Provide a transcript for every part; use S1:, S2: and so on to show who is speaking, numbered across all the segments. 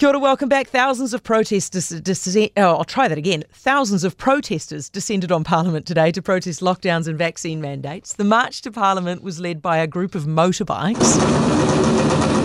S1: Kia ora, welcome back. Thousands of protesters, oh, I'll try that again. Thousands of protesters descended on Parliament today to protest lockdowns and vaccine mandates. The march to Parliament was led by a group of motorbikes.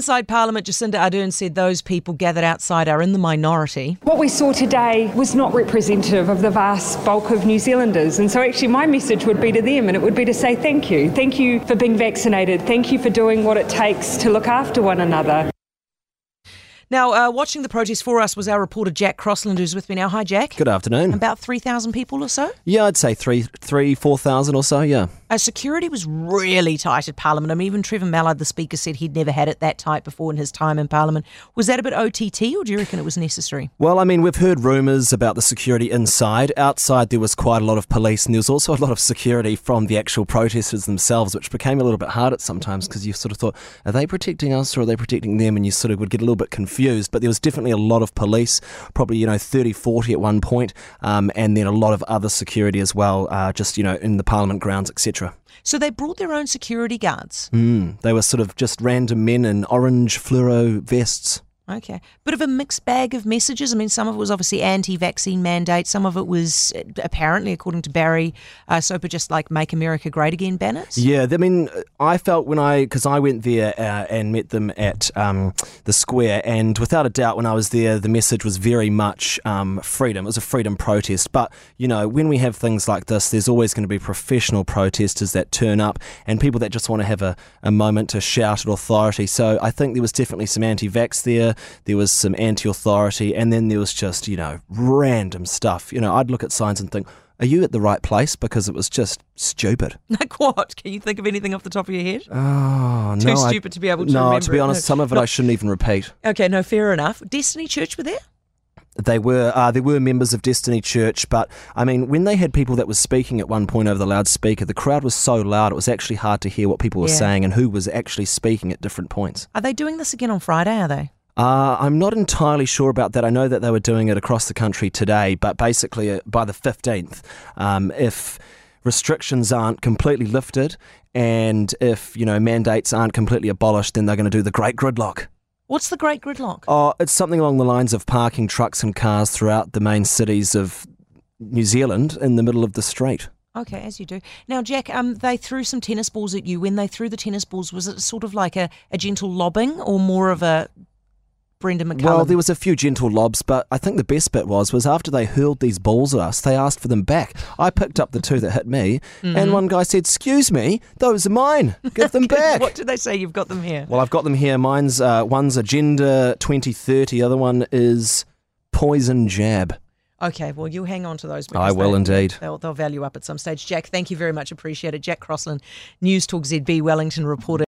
S1: Inside Parliament, Jacinda Ardern said those people gathered outside are in the minority.
S2: What we saw today was not representative of the vast bulk of New Zealanders. And so, actually, my message would be to them, and it would be to say thank you. Thank you for being vaccinated. Thank you for doing what it takes to look after one another.
S1: Now, uh, watching the protest for us was our reporter Jack Crossland, who's with me now. Hi, Jack.
S3: Good afternoon.
S1: About 3,000 people or so?
S3: Yeah, I'd say three, three, 4,000 or so, yeah.
S1: Uh, security was really tight at Parliament. I mean, even Trevor Mallard, the Speaker, said he'd never had it that tight before in his time in Parliament. Was that a bit OTT, or do you reckon it was necessary?
S3: Well, I mean, we've heard rumours about the security inside. Outside, there was quite a lot of police, and there was also a lot of security from the actual protesters themselves, which became a little bit hard at sometimes because you sort of thought, are they protecting us or are they protecting them? And you sort of would get a little bit confused. But there was definitely a lot of police, probably, you know, 30, 40 at one point, um, and then a lot of other security as well, uh, just, you know, in the Parliament grounds, etc.
S1: So they brought their own security guards.
S3: Mm, they were sort of just random men in orange fluoro vests.
S1: Okay. Bit of a mixed bag of messages. I mean, some of it was obviously anti vaccine mandate. Some of it was uh, apparently, according to Barry uh, Soper, just like Make America Great Again banners.
S3: Yeah. I mean, I felt when I, because I went there uh, and met them at um, the square, and without a doubt, when I was there, the message was very much um, freedom. It was a freedom protest. But, you know, when we have things like this, there's always going to be professional protesters that turn up and people that just want to have a, a moment to shout at authority. So I think there was definitely some anti vax there there was some anti authority, and then there was just, you know, random stuff. You know, I'd look at signs and think, are you at the right place? Because it was just stupid.
S1: Like what? Can you think of anything off the top of your head?
S3: Oh,
S1: Too
S3: no.
S1: Too stupid
S3: I,
S1: to be able to
S3: No, to be
S1: it,
S3: honest,
S1: no.
S3: some of it
S1: No.
S3: I shouldn't even repeat.
S1: Okay, no, fair enough. Destiny Church were there?
S3: They were uh, there were members of Destiny Church, but I mean, when they had people that was speaking at one point over the loudspeaker, the crowd was so loud it was actually hard to hear what people were
S1: Yeah.
S3: saying and who was actually speaking at different points.
S1: Are they doing this again on Friday, are they?
S3: Uh, I'm not entirely sure about that. I know that they were doing it across the country today, but basically uh, by the 15th, um, if restrictions aren't completely lifted and if you know mandates aren't completely abolished, then they're going to do the Great Gridlock.
S1: What's the Great Gridlock?
S3: Oh, it's something along the lines of parking trucks and cars throughout the main cities of New Zealand in the middle of the street.
S1: Okay, as you do. Now, Jack, um, they threw some tennis balls at you. When they threw the tennis balls, was it sort of like a, a gentle lobbing or more of a Brendon McCullum?
S3: Well, there was a few gentle lobs, but I think the best bit was was after they hurled these balls at us, they asked for them back. I picked up the two that hit me, and one guy said, "Excuse me, those are mine. Give them back."
S1: what did they say? You've got them here.
S3: Well, I've got them here. Mine's uh, one's Agenda 2030. Other one is Poison Jab.
S1: Okay, well, you hang on to those.
S3: I will
S1: they-
S3: indeed.
S1: They'll, they'll value up at some stage. Jack, thank you very much. Appreciate it. Jack Crossland, Newstalk ZB Wellington reporter.